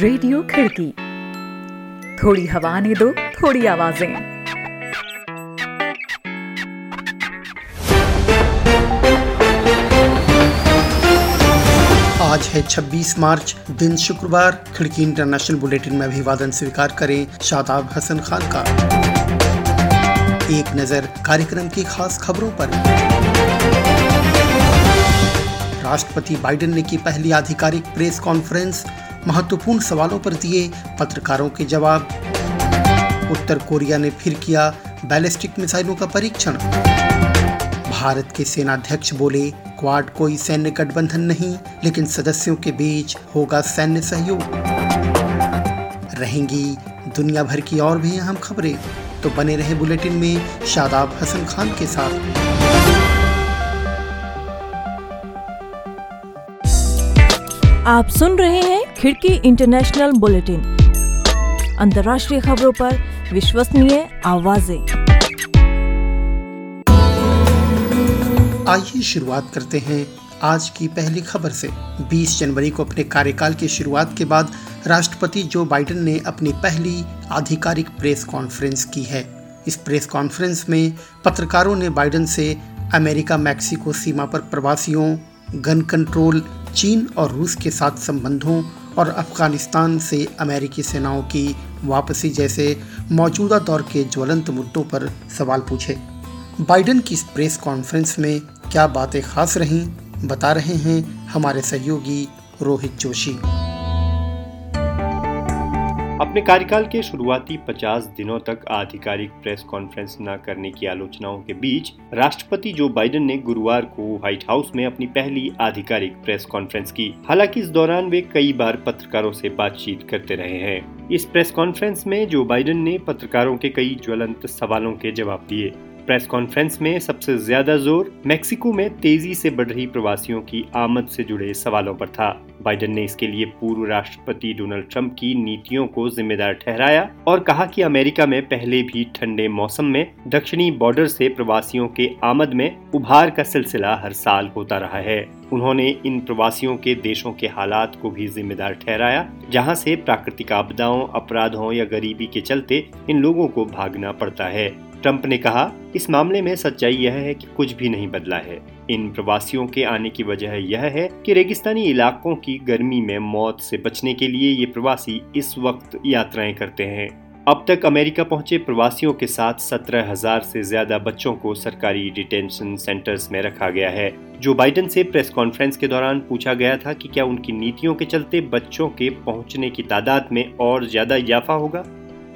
Radio खिड़की। थोड़ी हवा ने दो, थोड़ी आवाज़ें। आज है 26 मार्च, दिन शुक्रवार। खिड़की इंटरनेशनल बुलेटिन में अभिवादन स्वीकार करें शादाब हसन खान का। एक नज़र कार्यक्रम की खास खबरों पर। राष्ट्रपति बाइडेन ने की पहली आधिकारिक प्रेस कॉन्फ्रेंस। महत्वपूर्ण सवालों पर दिए पत्रकारों के जवाब। उत्तर कोरिया ने फिर किया बैलिस्टिक मिसाइलों का परीक्षण। भारत के सेनाध्यक्ष बोले, क्वाड कोई सैन्य गठबंधन नहीं, लेकिन सदस्यों के बीच होगा सैन्य सहयोग। रहेंगी दुनिया भर की और भी अहम खबरें। तो बने रहे बुलेटिन में शादाब हसन खान के साथ। आप सुन रहे हैं खिड़की इंटरनेशनल बुलेटिन। अंतर्राष्ट्रीय खबरों पर विश्वसनीय आवाज़ें। आइए शुरुआत करते हैं आज की पहली खबर से। 20 जनवरी को अपने कार्यकाल की शुरुआत के बाद राष्ट्रपति जो बाइडेन ने अपनी पहली आधिकारिक प्रेस कॉन्फ्रेंस की है। इस प्रेस कॉन्फ्रेंस में पत्रकारों ने बाइडेन से अमेरिका मैक्सिको सीमा पर प्रवासियों, गन कंट्रोल चीन और रूस के साथ संबंधों और अफ़गानिस्तान से अमेरिकी सेनाओं की वापसी जैसे मौजूदा दौर के ज्वलंत मुद्दों पर सवाल पूछे। बाइडेन की इस प्रेस कॉन्फ्रेंस में क्या बातें खास रहीं, बता रहे हैं हमारे सहयोगी रोहित जोशी। अपने कार्यकाल के शुरुआती 50 दिनों तक आधिकारिक प्रेस कॉन्फ्रेंस न करने की आलोचनाओं के बीच, राष्ट्रपति जो बाइडेन ने गुरुवार को व्हाइट हाउस में अपनी पहली आधिकारिक प्रेस कॉन्फ्रेंस की, हालाँकि इस दौरान वे कई बार पत्रकारों से बातचीत करते रहे हैं। इस प्रेस कॉन्फ्रेंस में जो बाइडेन ने पत्रकारों के कई ज्वलंत सवालों के जवाब दिए। प्रेस कॉन्फ्रेंस में सबसे ज़्यादा ज़ोर मेक्सिको में तेज़ी से बढ़ रही प्रवासियों की आमद से जुड़े सवालों पर था। बाइडेन ने इसके लिए पूर्व राष्ट्रपति डोनाल्ड ट्रंप की नीतियों को जिम्मेदार ठहराया और कहा कि अमेरिका में पहले भी ठंडे मौसम में दक्षिणी बॉर्डर से प्रवासियों के आमद में उभार का सिलसिला हर साल होता रहा है। उन्होंने इन प्रवासियों के देशों के हालात को भी जिम्मेदार ठहराया, जहाँ से प्राकृतिक आपदाओं, अपराधों या गरीबी के चलते इन लोगों को भागना पड़ता है। ट्रंप ने कहा, इस मामले में सच्चाई यह है कि कुछ भी नहीं बदला है। इन प्रवासियों के आने की वजह यह है कि रेगिस्तानी इलाकों की गर्मी में मौत से बचने के लिए ये प्रवासी इस वक्त यात्राएँ करते हैं। अब तक अमेरिका पहुँचे प्रवासियों के साथ सत्रह हज़ार से ज़्यादा बच्चों को सरकारी डिटेंशन सेंटर्स में रखा गया है। जो बाइडेन से प्रेस कॉन्फ्रेंस के दौरान पूछा गया था कि क्या उनकी नीतियों के चलते बच्चों के पहुँचने की तादाद में और ज़्यादा इजाफा होगा?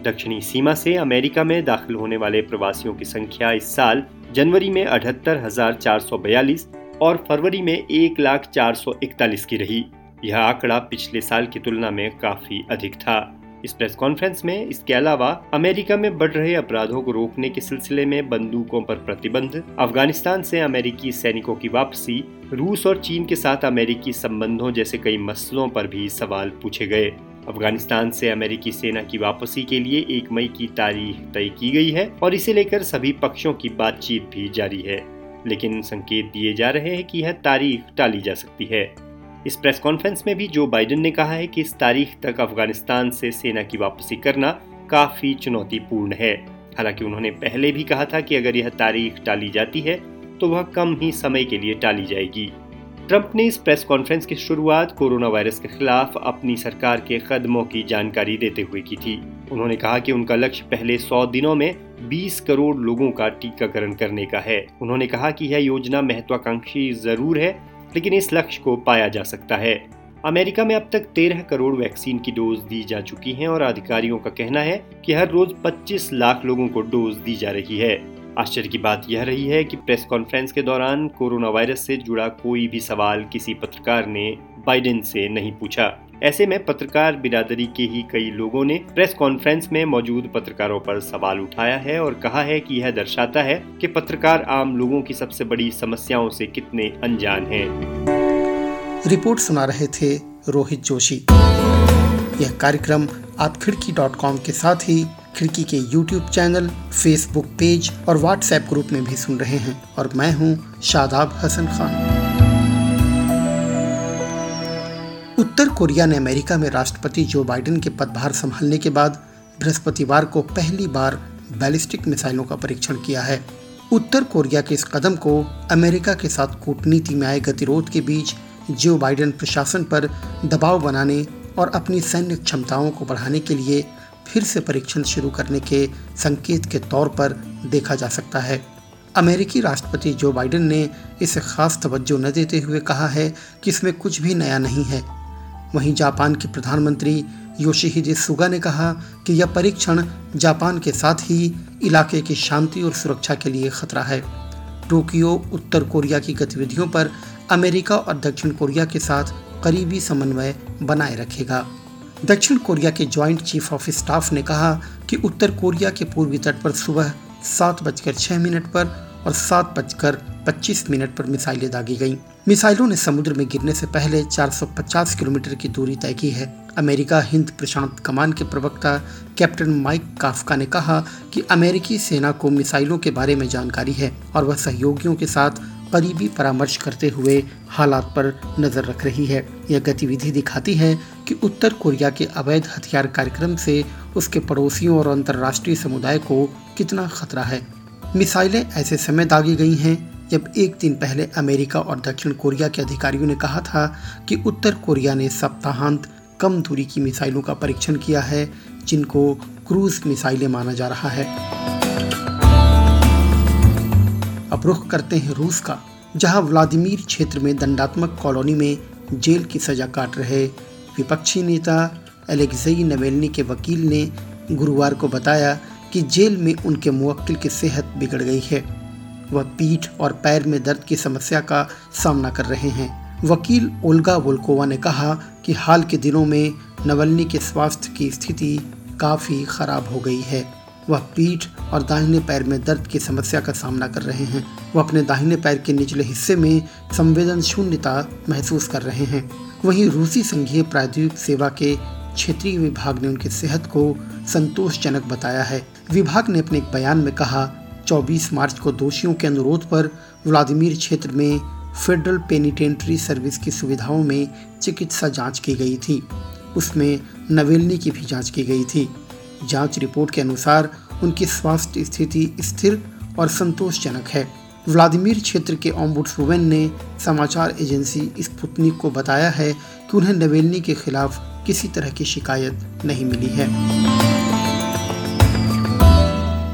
दक्षिणी सीमा से अमेरिका में दाखिल होने वाले प्रवासियों की संख्या इस साल जनवरी में अठहत्तर हज़ार चार सौ बयालीस और फरवरी में एक लाख चार सौ इकतालीस की रही। यह आंकड़ा पिछले साल की तुलना में काफ़ी अधिक था। इस प्रेस कॉन्फ्रेंस में इसके अलावा अमेरिका में बढ़ रहे अपराधों को रोकने के सिलसिले में बंदूकों पर प्रतिबंध, अफ़गानिस्तान से अमेरिकी सैनिकों की वापसी, रूस और चीन के साथ अमेरिकी संबंधों जैसे कई मसलों पर भी सवाल पूछे गए। अफ़गानिस्तान से अमेरिकी सेना की वापसी के लिए एक मई की तारीख तय की गई है और इसे लेकर सभी पक्षों की बातचीत भी जारी है। लेकिन संकेत दिए जा रहे हैं कि यह तारीख टाली जा सकती है। इस प्रेस कॉन्फ्रेंस में भी जो बाइडेन ने कहा है कि इस तारीख तक अफ़गानिस्तान से सेना की वापसी करना काफ़ी चुनौतीपूर्ण है। हालाँकि उन्होंने पहले भी कहा था कि अगर यह तारीख टाली जाती है तो वह कम ही समय के लिए टाली जाएगी। ट्रंप ने इस प्रेस कॉन्फ्रेंस की शुरुआत कोरोना वायरस के खिलाफ अपनी सरकार के कदमों की जानकारी देते हुए की थी। उन्होंने कहा कि उनका लक्ष्य पहले 100 दिनों में 20 करोड़ लोगों का टीकाकरण करने का है। उन्होंने कहा कि यह योजना महत्वाकांक्षी ज़रूर है, लेकिन इस लक्ष्य को पाया जा सकता है। अमेरिका में अब तक 13 करोड़ वैक्सीन की डोज दी जा चुकी हैं और अधिकारियों का कहना है कि हर रोज 25 लाख लोगों को डोज दी जा रही है। आश्चर्य की बात यह रही है कि प्रेस कॉन्फ्रेंस के दौरान कोरोना वायरस से जुड़ा कोई भी सवाल किसी पत्रकार ने बाइडेन से नहीं पूछा ऐसे में पत्रकार बिरादरी के ही कई लोगों ने प्रेस कॉन्फ्रेंस में मौजूद पत्रकारों पर सवाल उठाया है और कहा है कि यह दर्शाता है कि पत्रकार आम लोगों की सबसे बड़ी समस्याओं से कितने अनजान हैं। रिपोर्ट सुना रहे थे रोहित जोशी यह कार्यक्रम आप खिड़की डॉट कॉम के साथ ही खिड़की के यूट्यूब चैनल फेसबुक पेज और व्हाट्सएप ग्रुप में भी सुन रहे हैं। और मैं हूँ शादाब हसन खान। उत्तर कोरिया ने अमेरिका में राष्ट्रपति जो बाइडेन के पदभार संभालने के बाद बृहस्पतिवार को पहली बार बैलिस्टिक मिसाइलों का परीक्षण किया है। उत्तर कोरिया के इस कदम को अमेरिका के साथ कूटनीति में आए गतिरोध के बीच जो बाइडेन प्रशासन पर दबाव बनाने और अपनी सैन्य क्षमताओं को बढ़ाने के लिए फिर से परीक्षण शुरू करने के संकेत के तौर पर देखा जा सकता है। अमेरिकी राष्ट्रपति जो बाइडेन ने इसे खास तवज्जो न देते हुए कहा है कि इसमें कुछ भी नया नहीं है। वहीं जापान के प्रधानमंत्री योशिहिदे सुगा ने कहा कि यह परीक्षण जापान के साथ ही इलाके की शांति और सुरक्षा के लिए खतरा है। टोक्यो, उत्तर कोरिया की गतिविधियों पर अमेरिका और दक्षिण कोरिया के साथ करीबी समन्वय बनाए रखेगा। दक्षिण कोरिया के ज्वाइंट चीफ ऑफ़ स्टाफ ने कहा कि उत्तर कोरिया के पूर्वी तट पर सुबह सात बजकर छह मिनट पर और सात बजकर पच्चीस मिनट पर मिसाइलें दागी गईं। मिसाइलों ने समुद्र में गिरने से पहले 450 किलोमीटर की दूरी तय की है अमेरिका हिंद प्रशांत कमान के प्रवक्ता कैप्टन माइक काफका ने कहा कि अमेरिकी सेना को मिसाइलों के बारे में जानकारी है और वह सहयोगियों के साथ करीबी परामर्श करते हुए हालात पर नज़र रख रही है। यह गतिविधि दिखाती है कि उत्तर कोरिया के अवैध हथियार कार्यक्रम से उसके पड़ोसियों और अंतर्राष्ट्रीय समुदाय को कितना खतरा है। मिसाइलें ऐसे समय दागी गई हैं, जब एक दिन पहले अमेरिका और दक्षिण कोरिया के अधिकारियों ने कहा था कि उत्तर कोरिया ने सप्ताहांत कम दूरी की मिसाइलों का परीक्षण किया है, जिनको क्रूज मिसाइलें माना जा रहा है। रुख करते हैं रूस का, जहाँ व्लादिमीर क्षेत्र में दंडात्मक कॉलोनी में जेल की सजा काट रहे विपक्षी नेता एलेक्जेई नवेलनी के वकील ने गुरुवार को बताया कि जेल में उनके मुवक्किल की सेहत बिगड़ गई है। वह पीठ और पैर में दर्द की समस्या का सामना कर रहे हैं। वकील ओल्गा वोल्कोवा ने कहा कि हाल के दिनों में नवलनी के स्वास्थ्य की स्थिति काफ़ी खराब हो गई है। वह पीठ और दाहिने पैर में दर्द की समस्या का सामना कर रहे हैं। वह अपने दाहिने पैर के निचले हिस्से में संवेदन शून्यता महसूस कर रहे हैं। वहीं रूसी संघीय प्राद्वीप सेवा के क्षेत्रीय विभाग ने उनकी सेहत को संतोषजनक बताया है। विभाग ने अपने एक बयान में कहा 24 मार्च को दोषियों के अनुरोध पर व्लादिमीर क्षेत्र में फेडरल पेनिटेंट्री सर्विस की सुविधाओं में चिकित्सा जाँच की गई थी। उसमें नवेलनी की भी जाँच की गई थी। जाँच रिपोर्ट के अनुसार उनकी स्वास्थ्य स्थिति स्थिर और संतोषजनक है। व्लादिमीर क्षेत्र के ओम्बुड्सवैन ने समाचार एजेंसी स्पुतनिक को बताया है कि उन्हें नवेलनी के खिलाफ किसी तरह की शिकायत नहीं मिली है।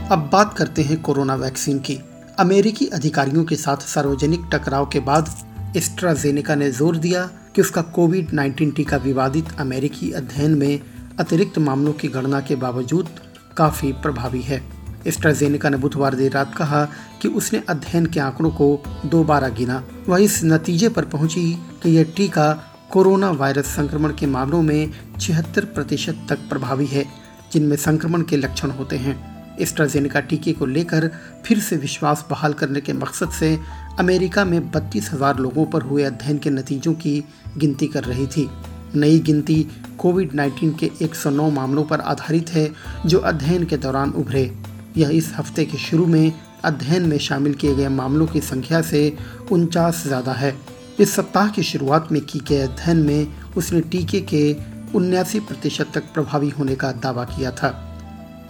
अब बात करते हैं कोरोना वैक्सीन की। अमेरिकी अधिकारियों के साथ सार्वजनिक टकराव के बाद एस्ट्राजेनेका ने ज़ोर दिया कि उसका कोविड 19 टीका विवादित अमेरिकी अध्ययन में अतिरिक्त मामलों की गणना के बावजूद काफ़ी प्रभावी है। एस्ट्राजेनेका ने बुधवार देर रात कहा कि उसने अध्ययन के आंकड़ों को दोबारा गिना। वह इस नतीजे पर पहुँची कि यह टीका कोरोना वायरस संक्रमण के मामलों में छिहत्तर प्रतिशत तक प्रभावी है, जिनमें संक्रमण के लक्षण होते हैं। एस्ट्राजेनिका टीके को लेकर फिर से विश्वास बहाल करने के मकसद से अमेरिका में बत्तीस हज़ार लोगों पर हुए अध्ययन के नतीजों की गिनती कर रही थी। नई गिनती कोविड 19 के 109 मामलों पर आधारित है, जो अध्ययन के दौरान उभरे। यह इस हफ़्ते के शुरू में अध्ययन में शामिल किए गए मामलों की संख्या से उनचास ज़्यादा है। इस सप्ताह की शुरुआत में की गए अध्ययन में उसने टीके के उन्यासी प्रतिशत तक प्रभावी होने का दावा किया था।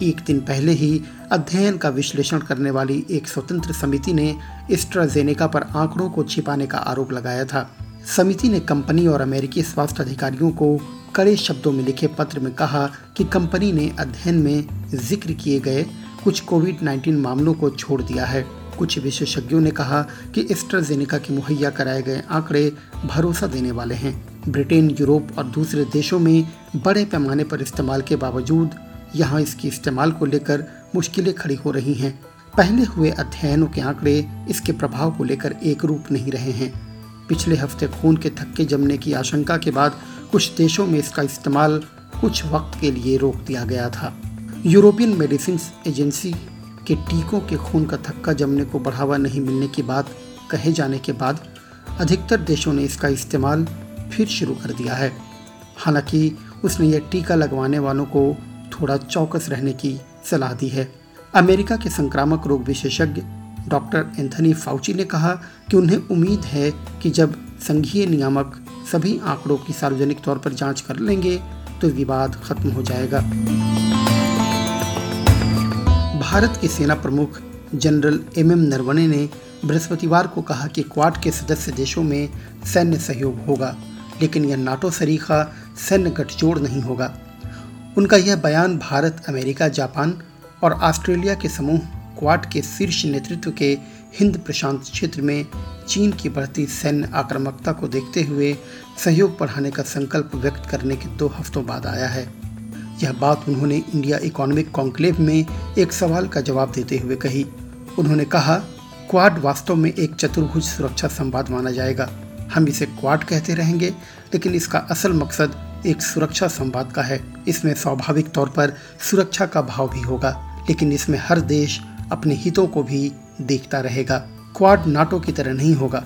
एक दिन पहले ही अध्ययन का विश्लेषण करने वाली एक स्वतंत्र समिति ने एस्ट्राजेनेका पर आंकड़ों को छिपाने का आरोप लगाया था। समिति ने कंपनी और अमेरिकी स्वास्थ्य अधिकारियों को कड़े शब्दों में लिखे पत्र में कहा कि कंपनी ने अध्ययन में ज़िक्र किए गए कुछ कोविड 19 मामलों को छोड़ दिया है। कुछ विशेषज्ञों ने कहा कि एस्ट्राजेनेका के मुहैया कराए गए आंकड़े भरोसा देने वाले हैं। ब्रिटेन, यूरोप और दूसरे देशों में बड़े पैमाने पर इस्तेमाल के बावजूद यहाँ इसके इस्तेमाल को लेकर मुश्किलें खड़ी हो रही हैं। पहले हुए अध्ययनों के आंकड़े इसके प्रभाव को लेकर एक रूप नहीं रहे हैं। पिछले हफ़्ते खून के थक्के जमने की आशंका के बाद कुछ देशों में इसका इस्तेमाल कुछ वक्त के लिए रोक दिया गया था। यूरोपियन मेडिसिन एजेंसी के टीकों के खून का थक्का जमने को बढ़ावा नहीं मिलने की बात कहे जाने के बाद अधिकतर देशों ने इसका इस्तेमाल फिर शुरू कर दिया है। हालाँकि उसने यह टीका लगवाने वालों को थोड़ा चौकस रहने की सलाह दी है। अमेरिका के संक्रामक रोग विशेषज्ञ डॉक्टर एंथनी फाउची ने कहा कि उन्हें उम्मीद है कि जब संघीय नियामक सभी आंकड़ों की सार्वजनिक तौर पर जाँच कर लेंगे तो विवाद खत्म हो जाएगा। भारत के सेना प्रमुख जनरल एम एम नरवणे ने बृहस्पतिवार को कहा कि क्वाड के सदस्य देशों में सैन्य सहयोग होगा, लेकिन यह नाटो सरीखा सैन्य गठजोड़ नहीं होगा। उनका यह बयान भारत, अमेरिका, जापान और ऑस्ट्रेलिया के समूह क्वाड के शीर्ष नेतृत्व के हिंद प्रशांत क्षेत्र में चीन की बढ़ती सैन्य आक्रामकता को देखते हुए सहयोग बढ़ाने का संकल्प व्यक्त करने के दो हफ्तों बाद आया है। यह बात उन्होंने इंडिया इकोनॉमिक कॉन्क्लेव में एक सवाल का जवाब देते हुए कही। उन्होंने कहा, क्वाड वास्तव में एक चतुर्भुज सुरक्षा संवाद माना जाएगा। हम इसे क्वाड कहते रहेंगे, लेकिन इसका असल मकसद एक सुरक्षा संवाद का है। इसमें स्वाभाविक तौर पर सुरक्षा का भाव भी होगा, लेकिन इसमें हर देश अपने हितों को भी देखता रहेगा। क्वाड नाटो की तरह नहीं होगा।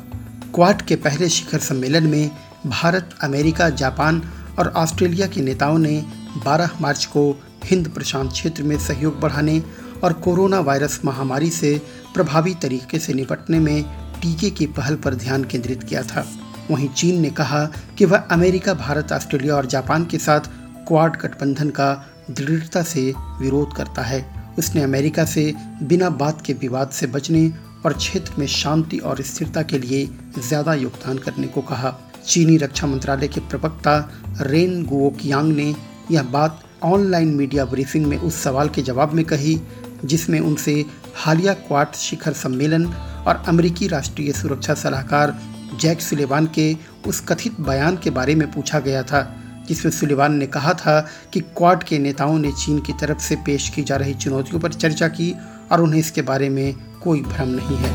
क्वाड के पहले शिखर सम्मेलन में भारत, अमेरिका, जापान और ऑस्ट्रेलिया के नेताओं ने 12 मार्च को हिंद प्रशांत क्षेत्र में सहयोग बढ़ाने और कोरोना वायरस महामारी से प्रभावी तरीके से निपटने में टीके की पहल पर ध्यान केंद्रित किया था। वहीं चीन ने कहा कि वह अमेरिका, भारत, ऑस्ट्रेलिया और जापान के साथ क्वाड गठबंधन का दृढ़ता से विरोध करता है। उसने अमेरिका से बिना बात के विवाद से बचने और क्षेत्र में शांति और स्थिरता के लिए ज़्यादा योगदान करने को कहा। चीनी रक्षा मंत्रालय के प्रवक्ता रेन गुओकियांग ने यह बात ऑनलाइन मीडिया ब्रीफिंग में उस सवाल के जवाब में कही, जिसमें उनसे हालिया क्वाड शिखर सम्मेलन और अमेरिकी राष्ट्रीय सुरक्षा सलाहकार जैक सुलेवान के उस कथित बयान के बारे में पूछा गया था। जिसमें सुलेवान ने कहा था कि क्वाड के नेताओं ने चीन की तरफ़ से पेश की जा रही चुनौतियों पर चर्चा की और उन्हें इसके बारे में कोई भ्रम नहीं है।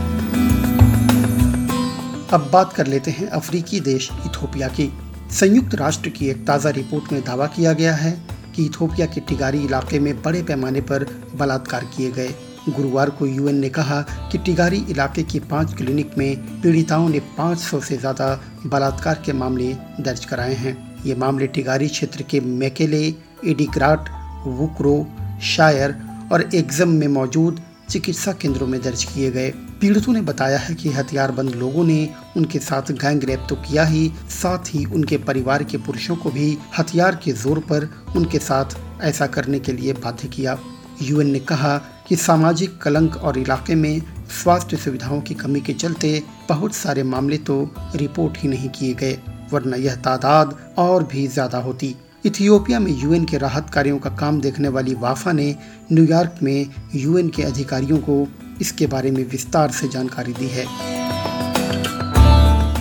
अब बात कर लेते हैं अफ्रीकी देश इथोपिया की। संयुक्त राष्ट्र की एक ताज़ा रिपोर्ट में दावा किया गया है कि इथोपिया के टिगारी इलाके में बड़े पैमाने पर बलात्कार किए गए। गुरुवार को यूएन ने कहा कि टिगारी इलाके की पाँच क्लिनिक में पीड़िताओं ने 500 से ज़्यादा बलात्कार के मामले दर्ज कराए हैं। ये मामले टिगारी क्षेत्र के मेकेले एडिग्राट वुक्रो, शायर और एग्जम में मौजूद चिकित्सा केंद्रों में दर्ज किए गए। पीड़ितों ने बताया है कि हथियारबंद लोगों ने उनके साथ गैंग रेप तो किया ही, साथ ही उनके परिवार के पुरुषों को भी हथियार के ज़ोर पर उनके साथ ऐसा करने के लिए बाध्य किया। यूएन ने कहा कि सामाजिक कलंक और इलाके में स्वास्थ्य सुविधाओं की कमी के चलते बहुत सारे मामले तो रिपोर्ट ही नहीं किए गए। वरना यह तादाद और भी ज़्यादा होती। इथियोपिया में यूएन के राहत कार्यों का काम देखने वाली वाफा ने न्यूयॉर्क में यूएन के अधिकारियों को इसके बारे में विस्तार से जानकारी दी है।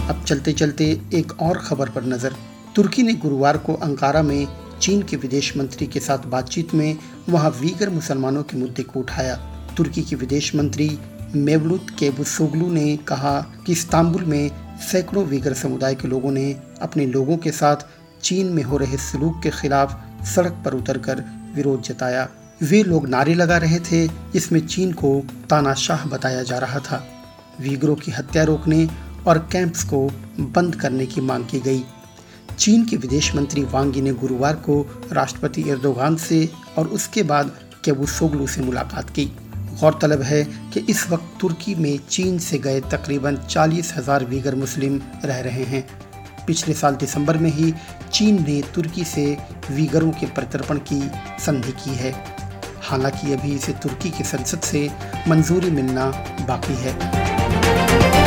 अब चलते चलते एक और खबर पर नज़र। तुर्की ने गुरुवार को अंकारा में चीन के विदेश मंत्री के साथ बातचीत में वहाँ वीगर मुसलमानों के मुद्दे को उठाया। तुर्की के विदेश मंत्री मेवलुत केबुसोगलू ने कहा कि इस्तांबुल में सैकड़ों वीगर समुदाय के लोगों ने अपने लोगों के साथ चीन में हो रहे सलूक के खिलाफ सड़क पर उतरकर विरोध जताया। वे लोग नारे लगा रहे थे, जिसमें चीन को तानाशाह बताया जा रहा था। वीगरों की हत्या रोकने और कैंप्स को बंद करने की मांग की गई। चीन के विदेश मंत्री वांगी ने गुरुवार को राष्ट्रपति एर्दोगान से और उसके बाद केबुसोगलू से मुलाकात की। गौरतलब है कि इस वक्त तुर्की में चीन से गए तकरीबन चालीस हज़ार वीगर मुस्लिम रह रहे हैं। पिछले साल दिसंबर में ही चीन ने तुर्की से वीगरों के प्रत्यर्पण की संधि की है। हालाँकि अभी इसे तुर्की की संसद से मंजूरी मिलना बाकी है।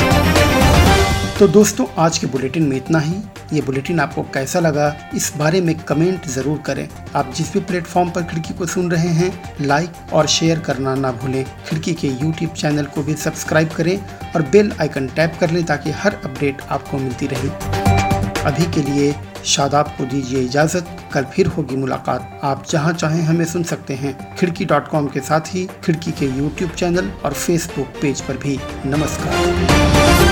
तो दोस्तों, आज के बुलेटिन में इतना ही। ये बुलेटिन आपको कैसा लगा, इस बारे में कमेंट ज़रूर करें। आप जिस भी प्लेटफॉर्म पर खिड़की को सुन रहे हैं, लाइक और शेयर करना ना भूलें। खिड़की के यूट्यूब चैनल को भी सब्सक्राइब करें और बेल आइकन टैप कर लें ताकि हर अपडेट आपको मिलती रहे। अभी के लिए शादाब को दीजिए इजाज़त। कल फिर होगी मुलाकात। आप जहाँ चाहें हमें सुन सकते हैं। खिड़की डॉट कॉम के साथ ही खिड़की के यूट्यूब चैनल और फेसबुक पेज पर भी। नमस्कार।